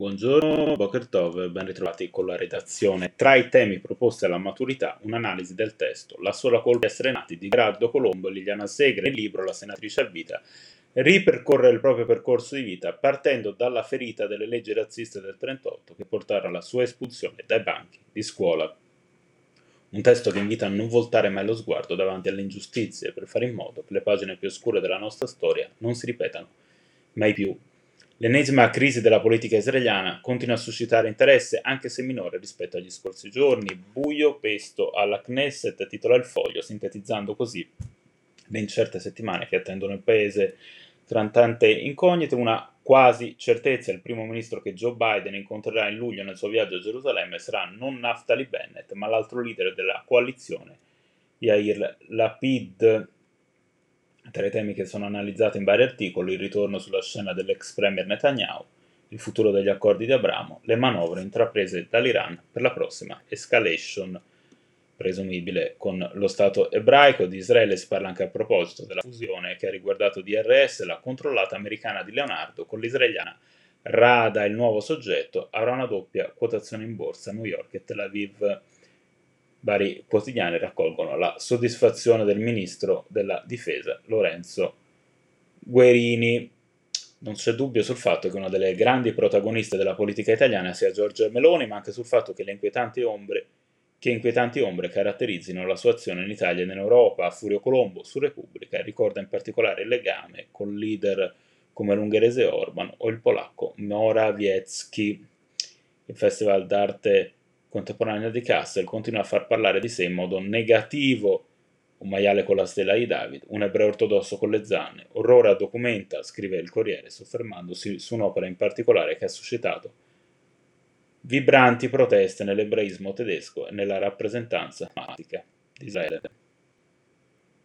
Buongiorno, Boker Tov, ben ritrovati con la redazione. Tra i temi proposti alla maturità, un'analisi del testo, la sola colpa di essere nati di Grado Colombo e Liliana Segre, nel libro La senatrice a vita, ripercorre il proprio percorso di vita partendo dalla ferita delle leggi razziste del 38 che portarono alla sua espulsione dai banchi di scuola. Un testo che invita a non voltare mai lo sguardo davanti alle ingiustizie per fare in modo che le pagine più oscure della nostra storia non si ripetano mai più L'ennesima crisi della politica israeliana continua a suscitare interesse, anche se minore rispetto agli scorsi giorni. Buio pesto alla Knesset, titola il foglio, sintetizzando così le incerte settimane che attendono il paese tra tante incognite, una quasi certezza. Il primo ministro che Joe Biden incontrerà in luglio nel suo viaggio a Gerusalemme sarà non Naftali Bennett, ma l'altro leader della coalizione, Yair Lapid tra i temi che sono analizzati in vari articoli, il ritorno sulla scena dell'ex premier Netanyahu, il futuro degli accordi di Abramo, le manovre intraprese dall'Iran per la prossima escalation presumibile con lo Stato ebraico di Israele. Si parla anche a proposito della fusione che ha riguardato DRS, la controllata americana di Leonardo, con l'israeliana Rada, il nuovo soggetto, avrà una doppia quotazione in borsa a New York e Tel Aviv vari quotidiani raccolgono la soddisfazione del ministro della difesa Lorenzo Guerini. Non c'è dubbio sul fatto che una delle grandi protagoniste della politica italiana sia Giorgia Meloni, ma anche sul fatto che le inquietanti ombre, che inquietanti ombre caratterizzino la sua azione in Italia e in Europa. Furio Colombo su Repubblica ricorda in particolare il legame con leader come l'ungherese Orban o il polacco Morawiecki. Il Festival d'arte contemporanea di Castle continua a far parlare di sé in modo negativo un maiale con la stella di David, un ebreo ortodosso con le zanne. Aurora documenta, scrive il Corriere, soffermandosi su un'opera in particolare che ha suscitato vibranti proteste nell'ebraismo tedesco e nella rappresentanza matematica di Israele.